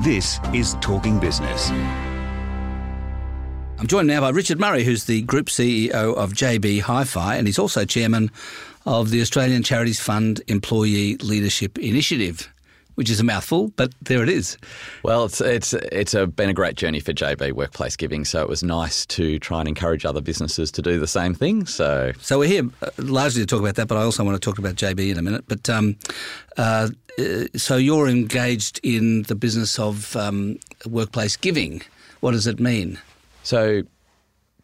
This is Talking Business. I'm joined now by Richard Murray, who's the Group CEO of JB Hi-Fi, and he's also chairman of the Australian Charities Fund Employee Leadership Initiative which is a mouthful, but there it is. Well, it's it's it's a, been a great journey for JB Workplace Giving. So it was nice to try and encourage other businesses to do the same thing. So so we're here uh, largely to talk about that, but I also want to talk about JB in a minute. But um, uh, uh, so you're engaged in the business of um, workplace giving. What does it mean? So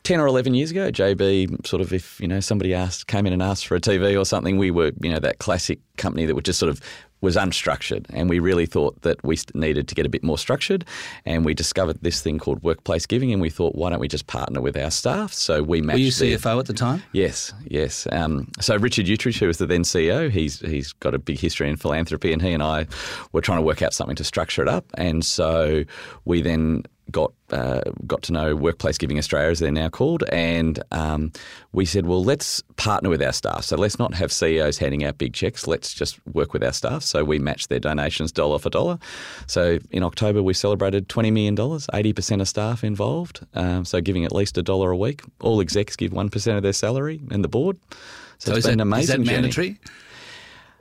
10 or 11 years ago, JB sort of, if, you know, somebody asked, came in and asked for a TV or something, we were, you know, that classic company that would just sort of was unstructured, and we really thought that we needed to get a bit more structured. And we discovered this thing called workplace giving, and we thought, why don't we just partner with our staff? So we matched. Were you CFO their, at the time? Yes, yes. Um, so Richard Uechtritz, who was the then CEO, he's he's got a big history in philanthropy, and he and I were trying to work out something to structure it up. And so we then got uh, got to know Workplace Giving Australia, as they're now called, and um, we said, well, let's partner with our staff. So let's not have CEOs handing out big checks. Let's just work with our staff. So we matched their donations dollar for dollar. So in October, we celebrated $20 million, 80% of staff involved. Um, so giving at least a dollar a week. All execs give 1% of their salary and the board. So, so it's been that, amazing Is that mandatory? Journey.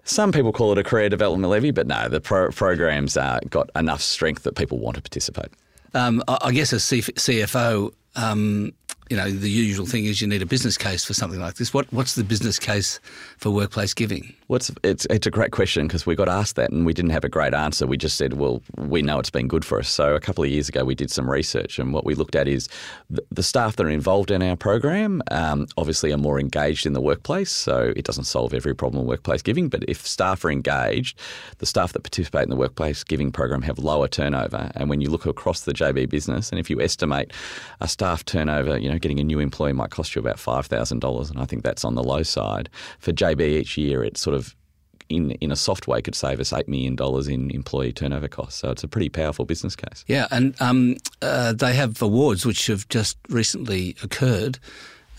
Some people call it a career development levy, but no, the pro- program's uh, got enough strength that people want to participate. Um, I guess as CFO, um, you know, the usual thing is you need a business case for something like this. What what's the business case for workplace giving? Well, it's, it's, it's a great question because we got asked that and we didn't have a great answer. We just said, well, we know it's been good for us. So a couple of years ago, we did some research and what we looked at is the, the staff that are involved in our program um, obviously are more engaged in the workplace. So it doesn't solve every problem in workplace giving, but if staff are engaged, the staff that participate in the workplace giving program have lower turnover. And when you look across the JB business, and if you estimate a staff turnover, you know, getting a new employee might cost you about $5,000. And I think that's on the low side. For JB each year, it sort of in in a soft way could save us eight million dollars in employee turnover costs. So it's a pretty powerful business case. Yeah, and um, uh, they have awards which have just recently occurred,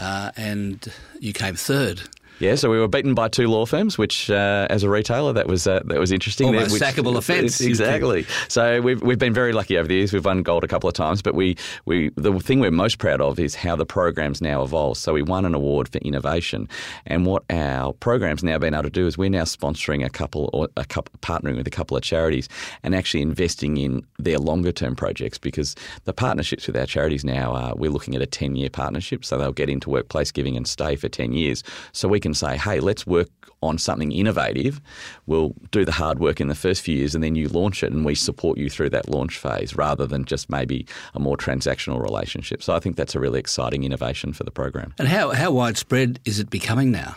uh, and you came third. Yeah, so we were beaten by two law firms, which, uh, as a retailer, that was uh, that was interesting. Almost which, sackable offence. Exactly. So we've we've been very lucky over the years. We've won gold a couple of times, but we we the thing we're most proud of is how the program's now evolve. So we won an award for innovation, and what our program's now been able to do is we're now sponsoring a couple or a couple partnering with a couple of charities and actually investing in their longer term projects because the partnerships with our charities now are we're looking at a ten year partnership, so they'll get into workplace giving and stay for ten years. So we can can say, hey, let's work on something innovative. We'll do the hard work in the first few years and then you launch it and we support you through that launch phase rather than just maybe a more transactional relationship. So I think that's a really exciting innovation for the program. And how, how widespread is it becoming now?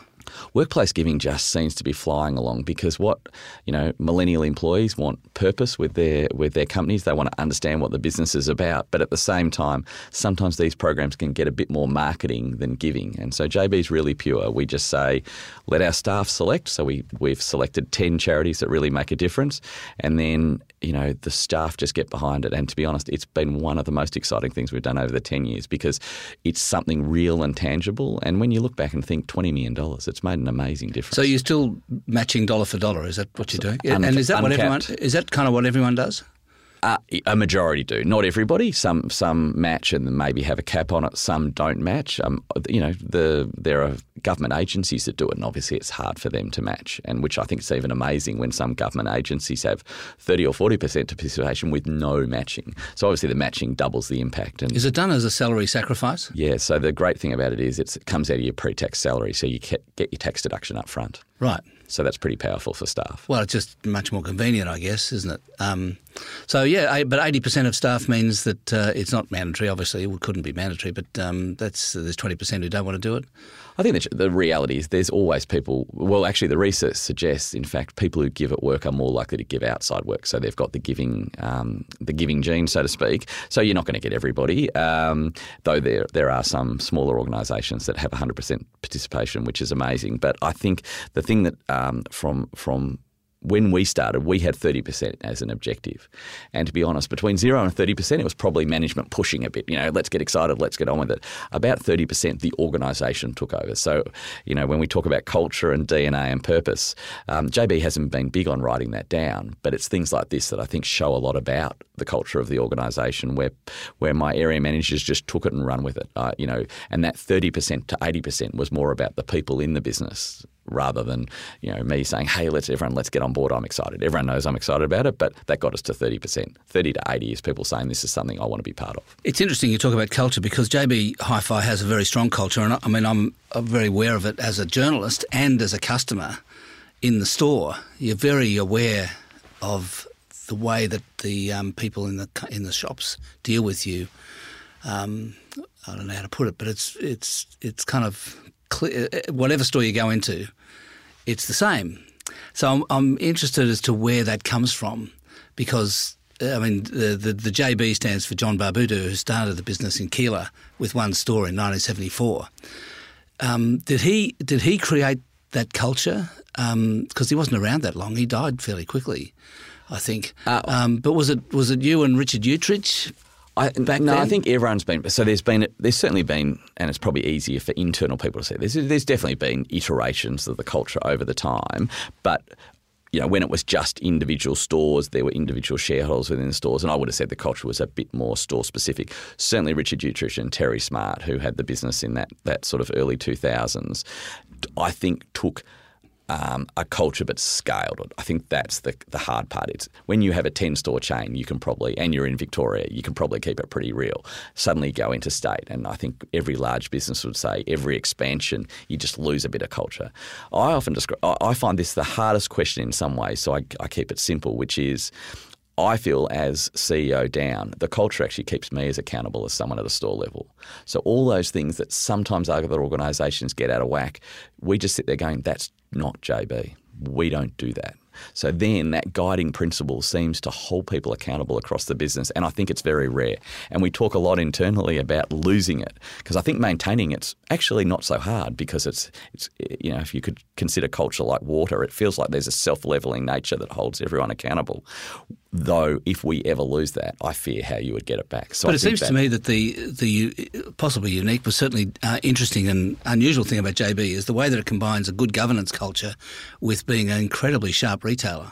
Workplace giving just seems to be flying along because what you know millennial employees want purpose with their with their companies. They want to understand what the business is about. But at the same time sometimes these programs can get a bit more marketing than giving. And so JB is really pure. We just say let our staff select. So we we've selected 10 charities that really make a difference. And then you know the staff just get behind it. And to be honest it's been one of the most exciting things we've done over the 10 years because it's something real and tangible. And when you look back and think 20 million dollars it's made an amazing difference. So you're still matching dollar for dollar? Is that what you're doing? Un- and is that what everyone? Is that kind of what everyone does? Uh, a majority do. Not everybody. Some some match and maybe have a cap on it. Some don't match. Um, you know, the there are government agencies that do it, and obviously it's hard for them to match. And which I think is even amazing when some government agencies have thirty or forty percent participation with no matching. So obviously the matching doubles the impact. And is it done as a salary sacrifice? Yeah. So the great thing about it is it comes out of your pre-tax salary, so you get your tax deduction up front. Right. So that's pretty powerful for staff. Well, it's just much more convenient, I guess, isn't it? Um, so yeah, but eighty percent of staff means that uh, it's not mandatory. Obviously, it couldn't be mandatory, but um, that's there's twenty percent who don't want to do it. I think the, the reality is there's always people. Well, actually, the research suggests, in fact, people who give at work are more likely to give outside work. So they've got the giving, um, the giving gene, so to speak. So you're not going to get everybody, um, though there there are some smaller organisations that have 100% participation, which is amazing. But I think the thing that um, from from when we started, we had 30% as an objective. And to be honest, between zero and 30%, it was probably management pushing a bit. You know, let's get excited, let's get on with it. About 30%, the organisation took over. So, you know, when we talk about culture and DNA and purpose, um, JB hasn't been big on writing that down, but it's things like this that I think show a lot about the culture of the organisation where, where my area managers just took it and run with it. Uh, you know, and that 30% to 80% was more about the people in the business rather than you know me saying, "Hey, let's everyone let's get on board. I'm excited." Everyone knows I'm excited about it, but that got us to thirty percent. Thirty to eighty is people saying this is something I want to be part of. It's interesting you talk about culture because JB Hi-Fi has a very strong culture, and I mean I'm very aware of it as a journalist and as a customer in the store. You're very aware of the way that the um, people in the in the shops deal with you. Um, I don't know how to put it, but it's it's it's kind of clear, uh, whatever store you go into, it's the same. So I'm, I'm interested as to where that comes from because uh, I mean, the, the, the, JB stands for John Barbuto, who started the business in Keilor with one store in 1974. Um, did he did he create that culture? Because um, he wasn't around that long. He died fairly quickly, I think. Uh, um, but was it was it you and Richard Uechtritz I, no, then? I think everyone's been. So there's been, there's certainly been, and it's probably easier for internal people to see. There's, there's definitely been iterations of the culture over the time, but you know, when it was just individual stores, there were individual shareholders within the stores, and I would have said the culture was a bit more store specific. Certainly, Richard Uechtritz and Terry Smart, who had the business in that that sort of early two thousands, I think took um, a culture but scaled. I think that's the the hard part. It's when you have a ten store chain, you can probably and you're in Victoria, you can probably keep it pretty real. Suddenly go into state, and I think every large business would say every expansion you just lose a bit of culture. I often describe. I find this the hardest question in some ways, so I, I keep it simple, which is I feel as CEO down, the culture actually keeps me as accountable as someone at a store level. So all those things that sometimes other organisations get out of whack, we just sit there going, that's not JB. We don't do that. So then that guiding principle seems to hold people accountable across the business. And I think it's very rare. And we talk a lot internally about losing it because I think maintaining it's actually not so hard because it's, it's, you know, if you could consider culture like water, it feels like there's a self leveling nature that holds everyone accountable. Though, if we ever lose that, I fear how you would get it back. So but I it seems to me that the the possibly unique, but certainly uh, interesting and unusual thing about JB is the way that it combines a good governance culture with being an incredibly sharp retailer.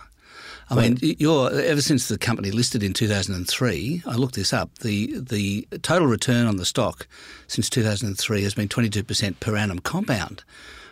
I mean, you're ever since the company listed in 2003. I looked this up. The the total return on the stock since 2003 has been 22 percent per annum compound.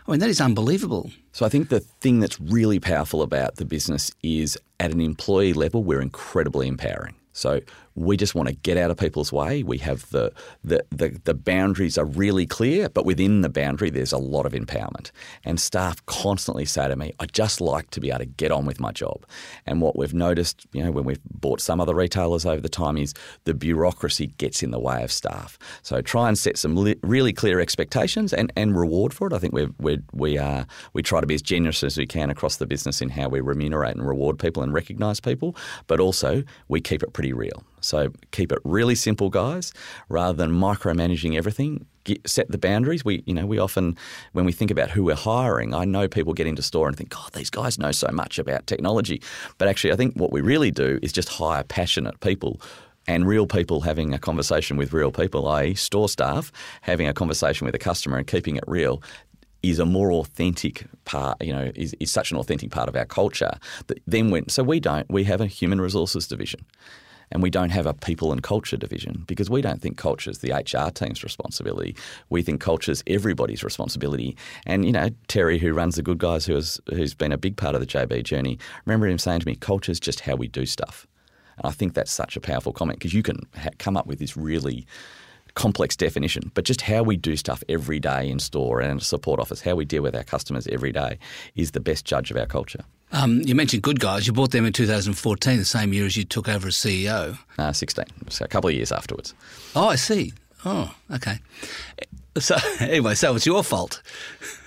I mean, that is unbelievable. So I think the thing that's really powerful about the business is at an employee level, we're incredibly empowering. So we just want to get out of people's way. We have the, the, the, the, boundaries are really clear, but within the boundary, there's a lot of empowerment. And staff constantly say to me, I just like to be able to get on with my job. And what we've noticed, you know, when we've bought some other retailers over the time is the bureaucracy gets in the way of staff. So try and set some li- really clear expectations and, and reward for it. I think we we we, are, we try to be as generous as we can across the business in how we remunerate and reward people and recognise people, but also we keep it pretty real. So keep it really simple, guys, rather than micromanaging everything. Get, set the boundaries. We, you know, we often, when we think about who we're hiring, I know people get into store and think, God, these guys know so much about technology. But actually, I think what we really do is just hire passionate people and real people having a conversation with real people, i.e., store staff having a conversation with a customer and keeping it real, is a more authentic part, you know, is, is such an authentic part of our culture that then when, so we don't, we have a human resources division and we don't have a people and culture division because we don't think culture is the HR team's responsibility. We think culture is everybody's responsibility. And you know, Terry, who runs the Good Guys, who has who's been a big part of the JB journey, remember him saying to me, "Culture is just how we do stuff." And I think that's such a powerful comment because you can ha- come up with this really complex definition, but just how we do stuff every day in store and support office, how we deal with our customers every day, is the best judge of our culture. Um, you mentioned Good Guys. You bought them in 2014, the same year as you took over as CEO. Uh, 16, so a couple of years afterwards. Oh, I see. Oh, okay. So anyway, so it's your fault.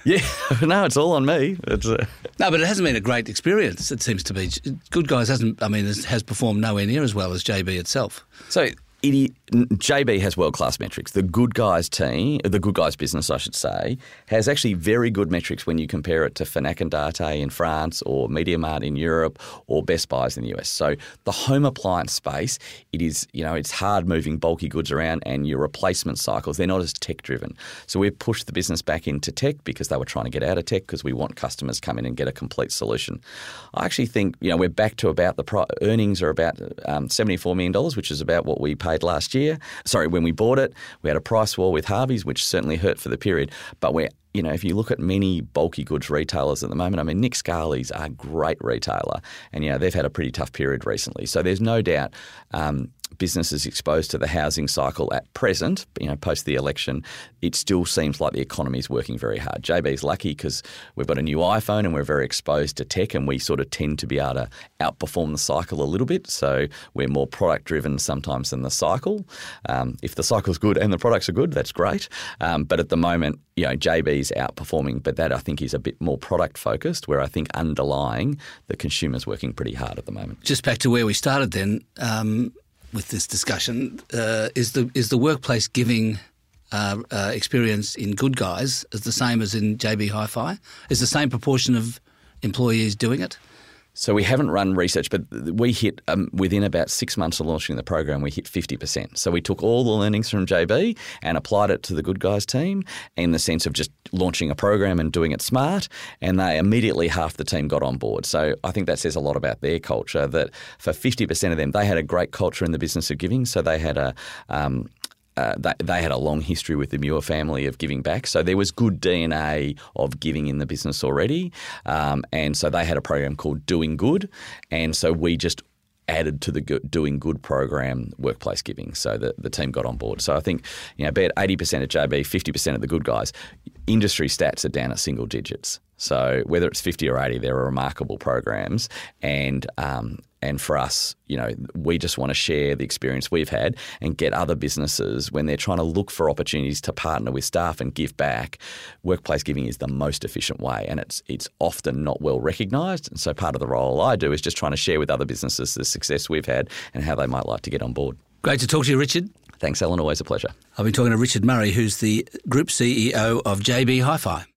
Yeah, no, it's all on me. It's uh... no, but it hasn't been a great experience. It seems to be. Good Guys hasn't. I mean, has performed nowhere near as well as JB itself. So JB has world class metrics. The Good Guys team, the Good Guys business, I should say, has actually very good metrics when you compare it to Fnac and Darty in France or MediaMarkt in Europe or Best Buys in the US. So the home appliance space, it is you know it's hard moving bulky goods around, and your replacement cycles they're not as tech driven. So we've pushed the business back into tech because they were trying to get out of tech because we want customers come in and get a complete solution. I actually think you know we're back to about the pro- earnings are about um, seventy four million dollars, which is about what we paid last year. Sorry, when we bought it, we had a price war with Harvey's, which certainly hurt for the period. But we're you know, if you look at many bulky goods retailers at the moment, I mean, Nick Scali's a great retailer, and you know they've had a pretty tough period recently. So there's no doubt um, businesses exposed to the housing cycle at present, you know, post the election, it still seems like the economy is working very hard. JB's lucky because we've got a new iPhone and we're very exposed to tech, and we sort of tend to be able to outperform the cycle a little bit. So we're more product driven sometimes than the cycle. Um, if the cycle's good and the products are good, that's great. Um, but at the moment, you know, JB's outperforming, but that I think is a bit more product focused, where I think underlying the consumer's working pretty hard at the moment. Just back to where we started then. Um, with this discussion uh, is the is the workplace giving uh, uh, experience in Good Guys is the same as in JB Hi-Fi? Is the same proportion of employees doing it? So we haven't run research, but we hit um, within about six months of launching the program, we hit 50%. So we took all the learnings from JB and applied it to the Good Guys team in the sense of just launching a program and doing it smart. And they immediately half the team got on board. So I think that says a lot about their culture. That for 50% of them, they had a great culture in the business of giving. So they had a um, uh, they, they, had a long history with the Muir family of giving back. So there was good DNA of giving in the business already. Um, and so they had a program called Doing Good. And so we just added to the Doing Good program workplace giving. So the, the team got on board. So I think, you know, be it 80% of JB, 50% of the good guys, industry stats are down at single digits. So whether it's 50 or 80, there are remarkable programs. And um, and for us, you know, we just want to share the experience we've had and get other businesses when they're trying to look for opportunities to partner with staff and give back. Workplace giving is the most efficient way, and it's it's often not well recognised. And so part of the role I do is just trying to share with other businesses the success we've had and how they might like to get on board. Great to talk to you, Richard. Thanks, Alan. Always a pleasure. I've been talking to Richard Murray, who's the Group CEO of JB Hi Fi.